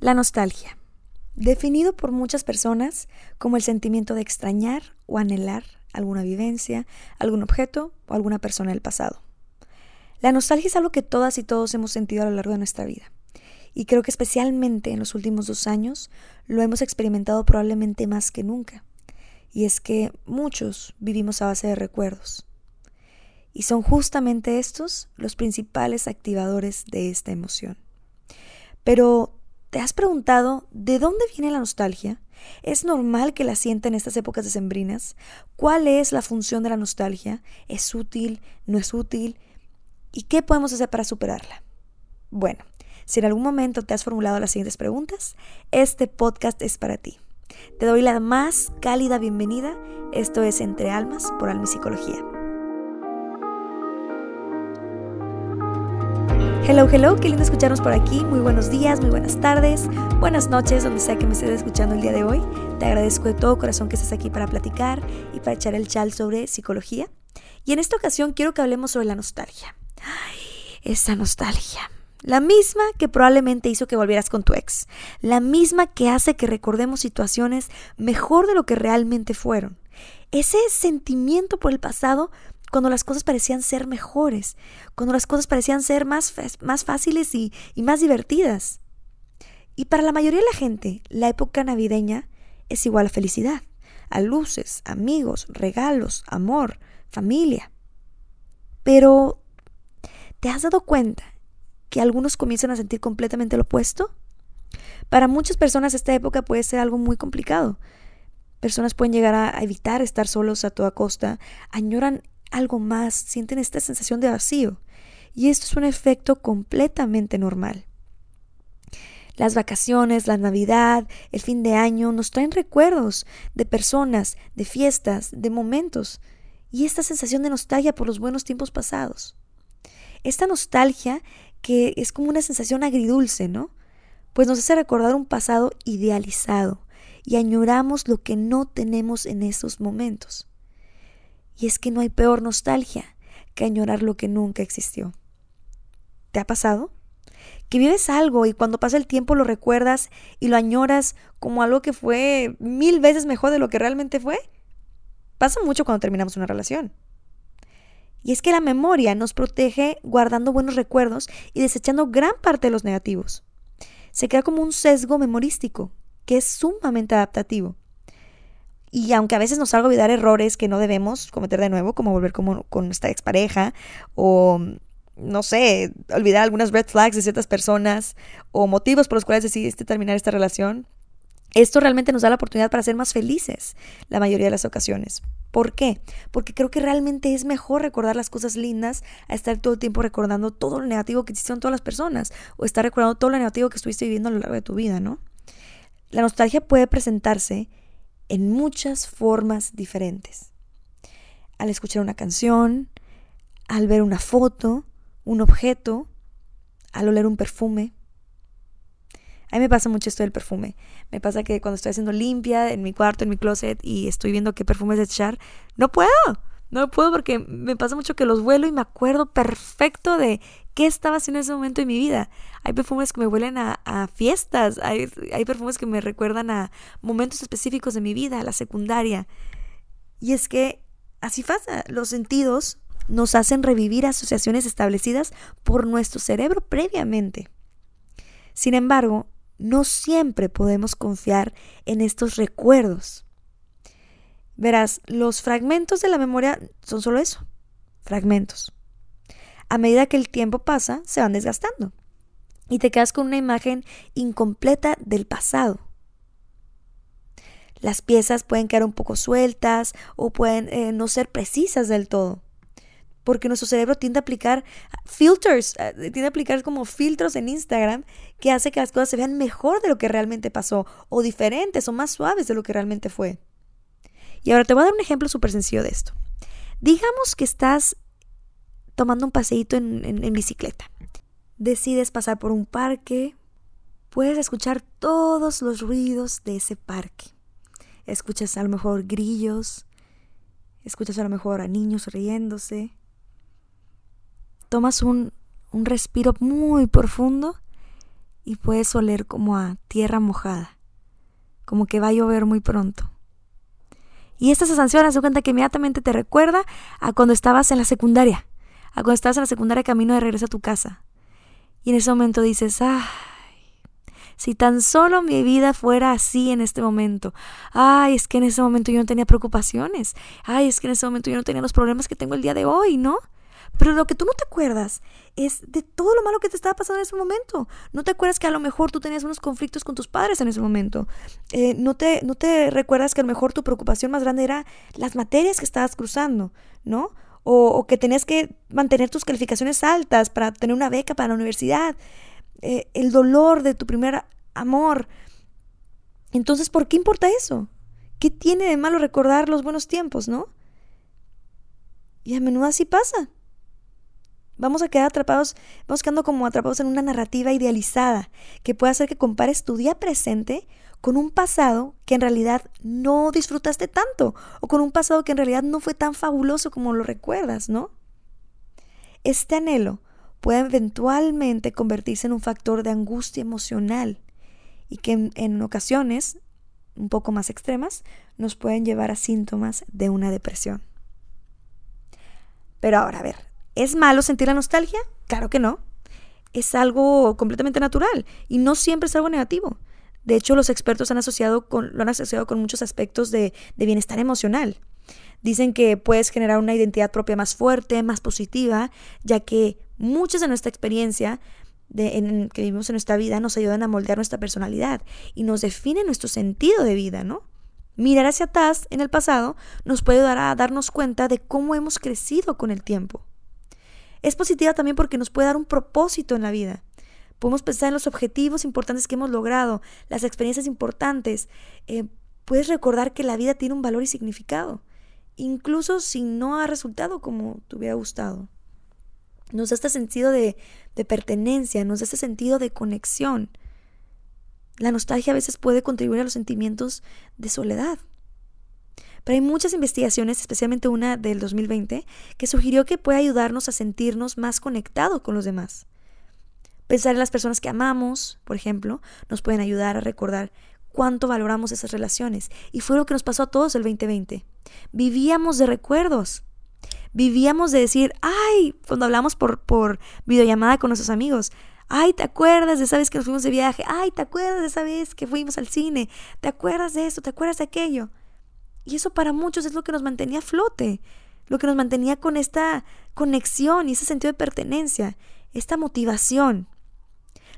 La nostalgia, definido por muchas personas como el sentimiento de extrañar o anhelar alguna vivencia, algún objeto o alguna persona del pasado. La nostalgia es algo que todas y todos hemos sentido a lo largo de nuestra vida. Y creo que especialmente en los últimos dos años lo hemos experimentado probablemente más que nunca. Y es que muchos vivimos a base de recuerdos. Y son justamente estos los principales activadores de esta emoción. Pero ¿Te has preguntado de dónde viene la nostalgia? ¿Es normal que la sienta en estas épocas decembrinas? ¿Cuál es la función de la nostalgia? ¿Es útil? ¿No es útil? ¿Y qué podemos hacer para superarla? Bueno, si en algún momento te has formulado las siguientes preguntas, este podcast es para ti. Te doy la más cálida bienvenida. Esto es Entre Almas por Alma y Psicología. Hello, hello, qué lindo escucharnos por aquí. Muy buenos días, muy buenas tardes, buenas noches, donde sea que me estés escuchando el día de hoy. Te agradezco de todo corazón que estés aquí para platicar y para echar el chal sobre psicología. Y en esta ocasión quiero que hablemos sobre la nostalgia. Ay, esa nostalgia. La misma que probablemente hizo que volvieras con tu ex. La misma que hace que recordemos situaciones mejor de lo que realmente fueron. Ese sentimiento por el pasado cuando las cosas parecían ser mejores, cuando las cosas parecían ser más, más fáciles y, y más divertidas. Y para la mayoría de la gente, la época navideña es igual a felicidad, a luces, amigos, regalos, amor, familia. Pero, ¿te has dado cuenta que algunos comienzan a sentir completamente lo opuesto? Para muchas personas esta época puede ser algo muy complicado. Personas pueden llegar a evitar estar solos a toda costa, añoran algo más, sienten esta sensación de vacío. Y esto es un efecto completamente normal. Las vacaciones, la Navidad, el fin de año nos traen recuerdos de personas, de fiestas, de momentos y esta sensación de nostalgia por los buenos tiempos pasados. Esta nostalgia que es como una sensación agridulce, ¿no? Pues nos hace recordar un pasado idealizado y añoramos lo que no tenemos en esos momentos. Y es que no hay peor nostalgia que añorar lo que nunca existió. ¿Te ha pasado? Que vives algo y cuando pasa el tiempo lo recuerdas y lo añoras como algo que fue mil veces mejor de lo que realmente fue. Pasa mucho cuando terminamos una relación. Y es que la memoria nos protege guardando buenos recuerdos y desechando gran parte de los negativos. Se crea como un sesgo memorístico que es sumamente adaptativo. Y aunque a veces nos salga olvidar errores que no debemos cometer de nuevo, como volver con nuestra expareja, o no sé, olvidar algunas red flags de ciertas personas, o motivos por los cuales decidiste terminar esta relación, esto realmente nos da la oportunidad para ser más felices la mayoría de las ocasiones. ¿Por qué? Porque creo que realmente es mejor recordar las cosas lindas a estar todo el tiempo recordando todo lo negativo que hicieron todas las personas o estar recordando todo lo negativo que estuviste viviendo a lo largo de tu vida, ¿no? La nostalgia puede presentarse en muchas formas diferentes. Al escuchar una canción, al ver una foto, un objeto, al oler un perfume. A mí me pasa mucho esto del perfume. Me pasa que cuando estoy haciendo limpia en mi cuarto, en mi closet y estoy viendo qué perfumes echar, no puedo. No puedo porque me pasa mucho que los vuelo y me acuerdo perfecto de qué estaba haciendo en ese momento de mi vida. Hay perfumes que me huelen a, fiestas, hay, hay perfumes que me recuerdan a momentos específicos de mi vida, a la secundaria. Y es que así pasa, los sentidos nos hacen revivir asociaciones establecidas por nuestro cerebro previamente. Sin embargo, no siempre podemos confiar en estos recuerdos. Verás, los fragmentos de la memoria son solo eso, fragmentos a medida que el tiempo pasa, se van desgastando. Y te quedas con una imagen incompleta del pasado. Las piezas pueden quedar un poco sueltas o pueden eh, no ser precisas del todo. Porque nuestro cerebro tiende a aplicar filters, eh, tiende a aplicar como filtros en Instagram que hace que las cosas se vean mejor de lo que realmente pasó, o diferentes o más suaves de lo que realmente fue. Y ahora te voy a dar un ejemplo súper sencillo de esto. Digamos que estás tomando un paseíto en, bicicleta. Decides pasar por un parque, puedes escuchar todos los ruidos de ese parque. Escuchas a lo mejor grillos, escuchas a lo mejor a niños riéndose. Tomas un, un respiro muy profundo y puedes oler como a tierra mojada, como que va a llover muy pronto. Y esta sensación, se cuenta que inmediatamente te recuerda a cuando estabas en la secundaria, a cuando estabas en la secundaria camino de regreso a tu casa. Y en ese momento dices, ay, si tan solo mi vida fuera así en este momento. Ay, es que en ese momento yo no tenía preocupaciones. Ay, es que en ese momento yo no tenía los problemas que tengo el día de hoy, ¿no? Pero lo que tú no te acuerdas es de todo lo malo que te estaba pasando en ese momento. No te acuerdas que a lo mejor tú tenías unos conflictos con tus padres en ese momento. Eh, no, te, no te recuerdas que a lo mejor tu preocupación más grande era las materias que estabas cruzando, ¿no? O, que tenías que mantener tus calificaciones altas para tener una beca para la universidad. Eh, el dolor de tu primer amor. Entonces, ¿por qué importa eso? ¿Qué tiene de malo recordar los buenos tiempos, no? Y a menudo así pasa. Vamos a quedar atrapados, vamos quedando como atrapados en una narrativa idealizada que puede hacer que compares tu día presente con un pasado que en realidad no disfrutaste tanto o con un pasado que en realidad no fue tan fabuloso como lo recuerdas, ¿no? Este anhelo puede eventualmente convertirse en un factor de angustia emocional y que en, en ocasiones, un poco más extremas, nos pueden llevar a síntomas de una depresión. Pero ahora, a ver, ¿Es malo sentir la nostalgia? Claro que no. Es algo completamente natural y no siempre es algo negativo. De hecho, los expertos han asociado con, lo han asociado con muchos aspectos de, bienestar emocional. Dicen que puedes generar una identidad propia más fuerte, más positiva, ya que muchas de nuestra experiencia de, en, que vivimos en nuestra vida nos ayudan a moldear nuestra personalidad y nos definen nuestro sentido de vida, ¿no? Mirar hacia atrás en el pasado nos puede ayudar a darnos cuenta de cómo hemos crecido con el tiempo. Es positiva también porque nos puede dar un propósito en la vida. Podemos pensar en los objetivos importantes que hemos logrado, las experiencias importantes. Eh, puedes recordar que la vida tiene un valor y significado, incluso si no ha resultado como te hubiera gustado. Nos da este sentido de, de pertenencia, nos da este sentido de conexión. La nostalgia a veces puede contribuir a los sentimientos de soledad. Pero hay muchas investigaciones, especialmente una del 2020, que sugirió que puede ayudarnos a sentirnos más conectados con los demás. Pensar en las personas que amamos, por ejemplo, nos pueden ayudar a recordar cuánto valoramos esas relaciones. Y fue lo que nos pasó a todos el 2020. Vivíamos de recuerdos. Vivíamos de decir, ay, cuando hablamos por, por videollamada con nuestros amigos, ay, ¿te acuerdas de esa vez que nos fuimos de viaje? Ay, ¿te acuerdas de esa vez que fuimos al cine? ¿Te acuerdas de eso? ¿Te acuerdas de aquello? Y eso para muchos es lo que nos mantenía a flote, lo que nos mantenía con esta conexión y ese sentido de pertenencia, esta motivación.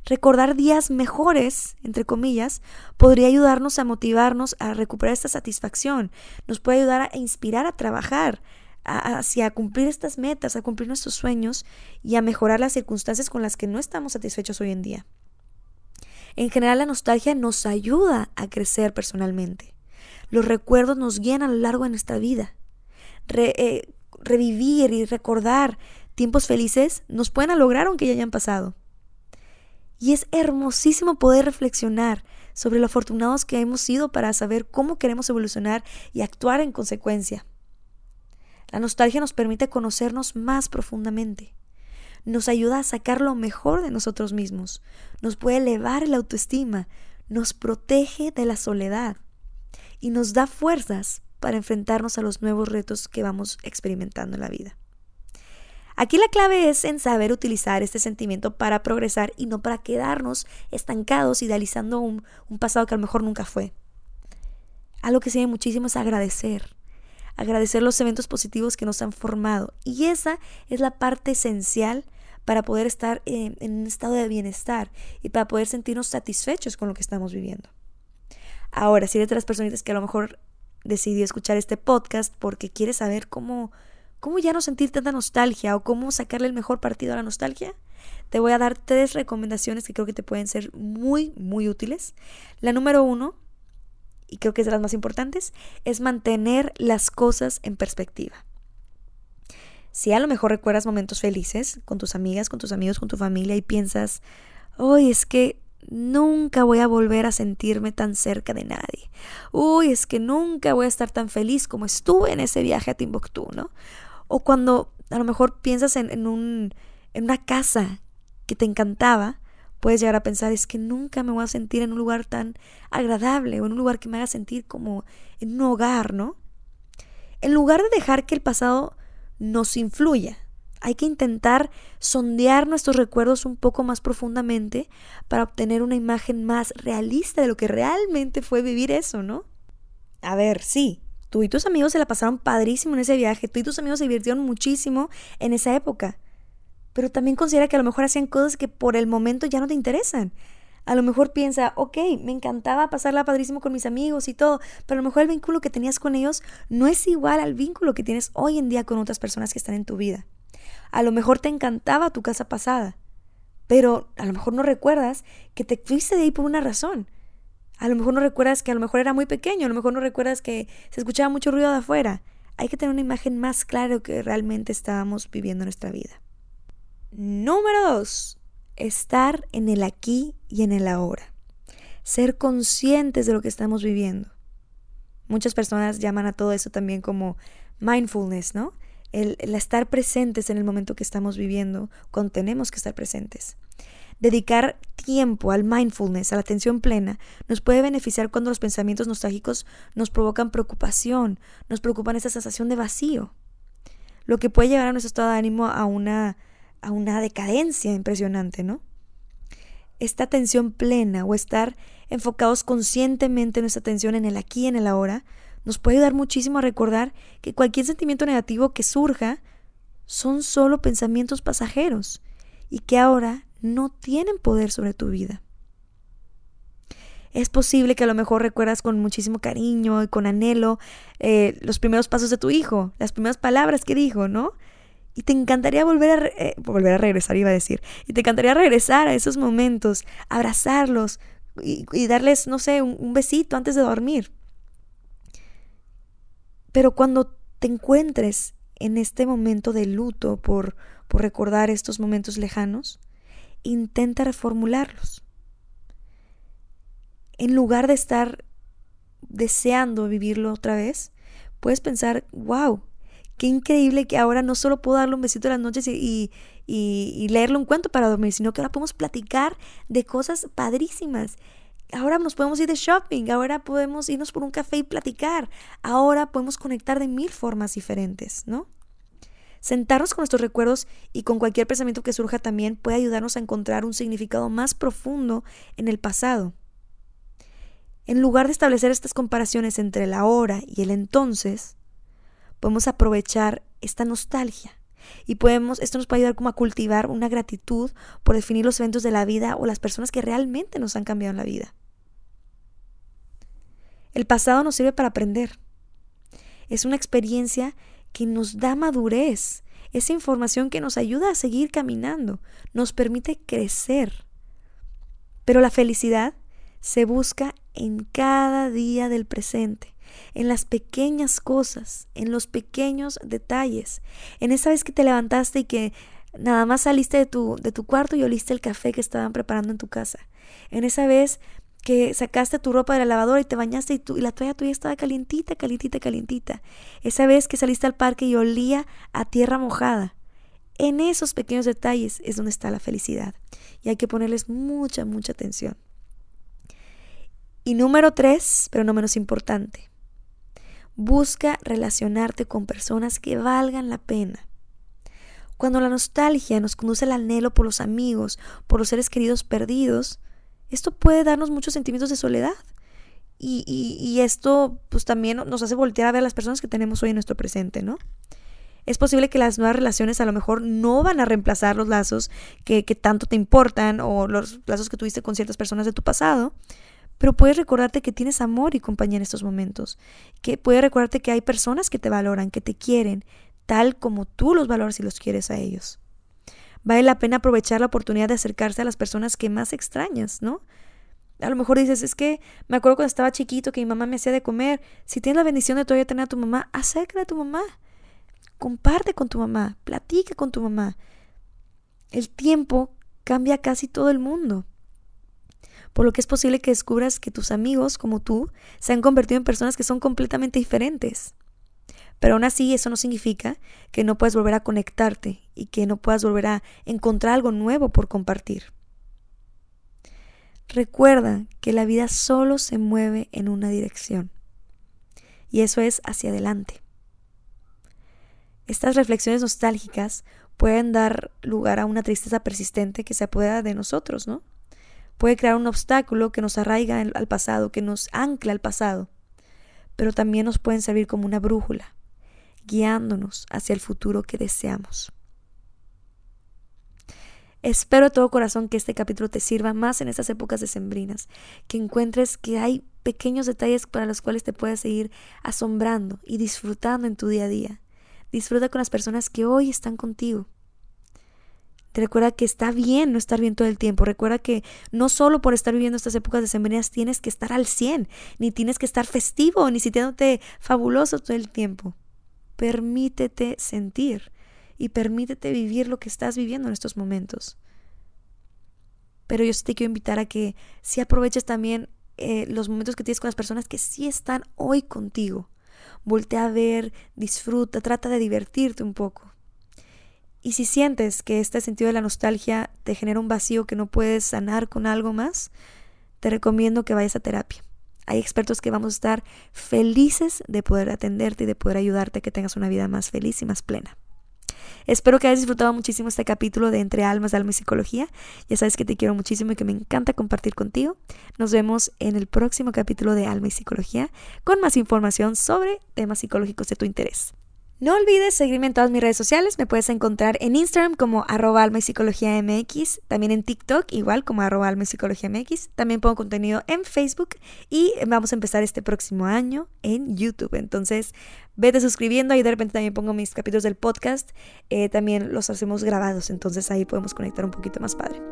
Recordar días mejores, entre comillas, podría ayudarnos a motivarnos a recuperar esta satisfacción, nos puede ayudar a inspirar a trabajar hacia cumplir estas metas, a cumplir nuestros sueños y a mejorar las circunstancias con las que no estamos satisfechos hoy en día. En general, la nostalgia nos ayuda a crecer personalmente. Los recuerdos nos guían a lo largo de nuestra vida. Eh, revivir y recordar tiempos felices nos pueden lograr aunque ya hayan pasado. Y es hermosísimo poder reflexionar sobre lo afortunados que hemos sido para saber cómo queremos evolucionar y actuar en consecuencia. La nostalgia nos permite conocernos más profundamente. Nos ayuda a sacar lo mejor de nosotros mismos. Nos puede elevar la autoestima. Nos protege de la soledad y nos da fuerzas para enfrentarnos a los nuevos retos que vamos experimentando en la vida. Aquí la clave es en saber utilizar este sentimiento para progresar y no para quedarnos estancados idealizando un, pasado que a lo mejor nunca fue. Algo que sirve muchísimo es agradecer, agradecer los eventos positivos que nos han formado. Y esa es la parte esencial para poder estar en, en un estado de bienestar y para poder sentirnos satisfechos con lo que estamos viviendo. Ahora, si eres de las personitas que a lo mejor decidió escuchar este podcast porque quiere saber cómo, cómo ya no sentir tanta nostalgia o cómo sacarle el mejor partido a la nostalgia, te voy a dar tres recomendaciones que creo que te pueden ser muy, muy útiles. La número uno, y creo que es de las más importantes, es mantener las cosas en perspectiva. Si a lo mejor recuerdas momentos felices con tus amigas, con tus amigos, con tu familia y piensas, hoy es que nunca voy a volver a sentirme tan cerca de nadie. Uy, es que nunca voy a estar tan feliz como estuve en ese viaje a Timbuktu, ¿no? O cuando a lo mejor piensas en, un, en una casa que te encantaba, puedes llegar a pensar es que nunca me voy a sentir en un lugar tan agradable o en un lugar que me haga sentir como en un hogar, ¿no? En lugar de dejar que el pasado nos influya, hay que intentar sondear nuestros recuerdos un poco más profundamente para obtener una imagen más realista de lo que realmente fue vivir eso, ¿no? A ver, sí, tú y tus amigos se la pasaron padrísimo en ese viaje, tú y tus amigos se divirtieron muchísimo en esa época, pero también considera que a lo mejor hacían cosas que por el momento ya no te interesan. A lo mejor piensa, ok, me encantaba pasarla padrísimo con mis amigos y todo, pero a lo mejor el vínculo que tenías con ellos no es igual al vínculo que tienes hoy en día con otras personas que están en tu vida. A lo mejor te encantaba tu casa pasada, pero a lo mejor no recuerdas que te fuiste de ahí por una razón. A lo mejor no recuerdas que a lo mejor era muy pequeño, a lo mejor no recuerdas que se escuchaba mucho ruido de afuera. Hay que tener una imagen más clara de que realmente estábamos viviendo en nuestra vida. Número dos, estar en el aquí y en el ahora. Ser conscientes de lo que estamos viviendo. Muchas personas llaman a todo eso también como mindfulness, ¿no? El, estar presentes en el momento que estamos viviendo, cuando tenemos que estar presentes. Dedicar tiempo al mindfulness, a la atención plena, nos puede beneficiar cuando los pensamientos nostálgicos nos provocan preocupación, nos preocupan esa sensación de vacío, lo que puede llevar a nuestro estado de ánimo a una a una decadencia impresionante, ¿no? Esta atención plena o estar enfocados conscientemente nuestra atención en el aquí y en el ahora nos puede ayudar muchísimo a recordar que cualquier sentimiento negativo que surja son solo pensamientos pasajeros y que ahora no tienen poder sobre tu vida. Es posible que a lo mejor recuerdas con muchísimo cariño y con anhelo eh, los primeros pasos de tu hijo, las primeras palabras que dijo, ¿no? Y te encantaría volver a, eh, volver a regresar, iba a decir. Y te encantaría regresar a esos momentos, abrazarlos y, darles, no sé, un, un besito antes de dormir. Pero cuando te encuentres en este momento de luto por, por recordar estos momentos lejanos, intenta reformularlos. En lugar de estar deseando vivirlo otra vez, puedes pensar, wow, qué increíble que ahora no solo puedo darle un besito en las noches y, y, leerle un cuento para dormir, sino que ahora podemos platicar de cosas padrísimas. Ahora nos podemos ir de shopping, ahora podemos irnos por un café y platicar, ahora podemos conectar de mil formas diferentes, ¿no? Sentarnos con nuestros recuerdos y con cualquier pensamiento que surja también puede ayudarnos a encontrar un significado más profundo en el pasado. En lugar de establecer estas comparaciones entre el ahora y el entonces, podemos aprovechar esta nostalgia y podemos, esto nos puede ayudar como a cultivar una gratitud por definir los eventos de la vida o las personas que realmente nos han cambiado en la vida. El pasado nos sirve para aprender. Es una experiencia que nos da madurez, esa información que nos ayuda a seguir caminando, nos permite crecer. Pero la felicidad se busca en cada día del presente en las pequeñas cosas, en los pequeños detalles, en esa vez que te levantaste y que nada más saliste de tu, de tu cuarto y oliste el café que estaban preparando en tu casa, en esa vez que sacaste tu ropa de la lavadora y te bañaste y, y la toalla tuya estaba calientita, calientita, calientita, esa vez que saliste al parque y olía a tierra mojada. En esos pequeños detalles es donde está la felicidad y hay que ponerles mucha, mucha atención. Y número tres, pero no menos importante, Busca relacionarte con personas que valgan la pena. Cuando la nostalgia nos conduce al anhelo por los amigos, por los seres queridos perdidos, esto puede darnos muchos sentimientos de soledad. Y, y, esto pues también nos hace voltear a ver las personas que tenemos hoy en nuestro presente, ¿no? Es posible que las nuevas relaciones a lo mejor no van a reemplazar los lazos que, que tanto te importan o los lazos que tuviste con ciertas personas de tu pasado, pero puedes recordarte que tienes amor y compañía en estos momentos, que puedes recordarte que hay personas que te valoran, que te quieren, tal como tú los valoras y los quieres a ellos. Vale la pena aprovechar la oportunidad de acercarse a las personas que más extrañas, ¿no? A lo mejor dices, es que me acuerdo cuando estaba chiquito que mi mamá me hacía de comer. Si tienes la bendición de todavía tener a tu mamá, acércate a tu mamá. Comparte con tu mamá, platica con tu mamá. El tiempo cambia casi todo el mundo por lo que es posible que descubras que tus amigos, como tú, se han convertido en personas que son completamente diferentes. Pero aún así eso no significa que no puedas volver a conectarte y que no puedas volver a encontrar algo nuevo por compartir. Recuerda que la vida solo se mueve en una dirección. Y eso es hacia adelante. Estas reflexiones nostálgicas pueden dar lugar a una tristeza persistente que se apodera de nosotros, ¿no? Puede crear un obstáculo que nos arraiga al pasado, que nos ancla al pasado, pero también nos pueden servir como una brújula, guiándonos hacia el futuro que deseamos. Espero de todo corazón que este capítulo te sirva más en estas épocas decembrinas, que encuentres que hay pequeños detalles para los cuales te puedas seguir asombrando y disfrutando en tu día a día. Disfruta con las personas que hoy están contigo. recuerda que está bien no estar bien todo el tiempo. Recuerda que no solo por estar viviendo estas épocas decembrinas tienes que estar al 100, ni tienes que estar festivo, ni sintiéndote fabuloso todo el tiempo. Permítete sentir y permítete vivir lo que estás viviendo en estos momentos. Pero yo sí te quiero invitar a que si aproveches también eh, los momentos que tienes con las personas que sí están hoy contigo. Voltea a ver, disfruta, trata de divertirte un poco. Y si sientes que este sentido de la nostalgia te genera un vacío que no puedes sanar con algo más, te recomiendo que vayas a terapia. Hay expertos que vamos a estar felices de poder atenderte y de poder ayudarte a que tengas una vida más feliz y más plena. Espero que hayas disfrutado muchísimo este capítulo de Entre Almas, Alma y Psicología. Ya sabes que te quiero muchísimo y que me encanta compartir contigo. Nos vemos en el próximo capítulo de Alma y Psicología con más información sobre temas psicológicos de tu interés. No olvides seguirme en todas mis redes sociales. Me puedes encontrar en Instagram como arroba alma y psicología MX. También en TikTok, igual como arroba alma y psicología MX. También pongo contenido en Facebook. Y vamos a empezar este próximo año en YouTube. Entonces, vete suscribiendo. Ahí de repente también pongo mis capítulos del podcast. Eh, también los hacemos grabados. Entonces ahí podemos conectar un poquito más padre.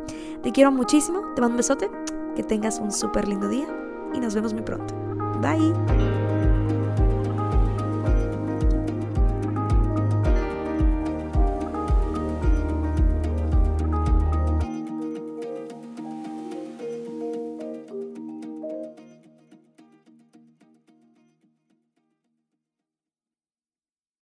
Te quiero muchísimo. Te mando un besote. Que tengas un súper lindo día. Y nos vemos muy pronto. Bye.